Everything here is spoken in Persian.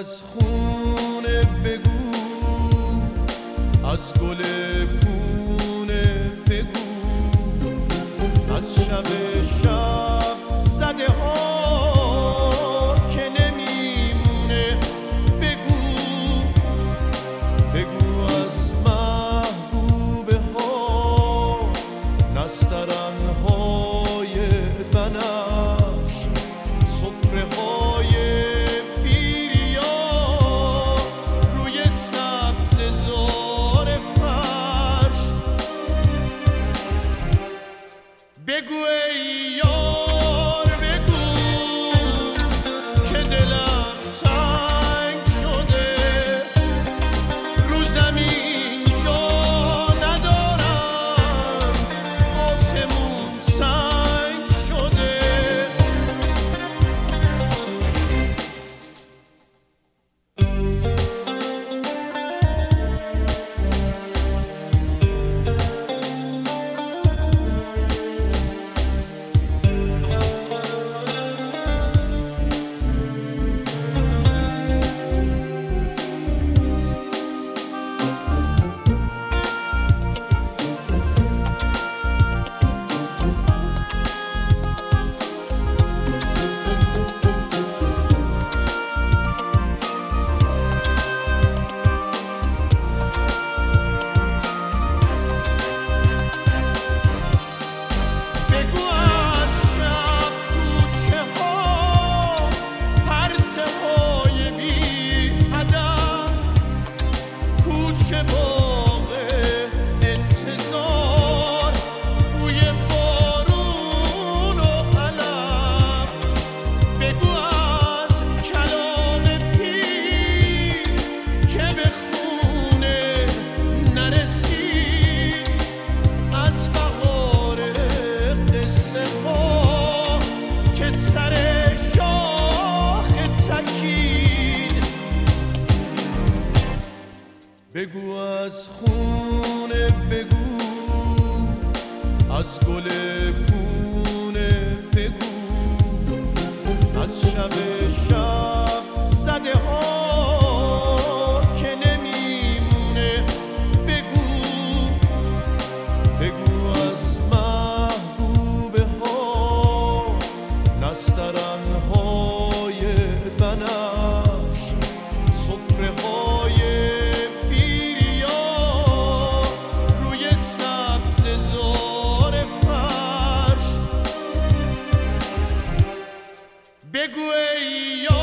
از خونه بگو از گل پونه بگو از شب شب Egue. بگو از خونه بگو از گل De güey oh.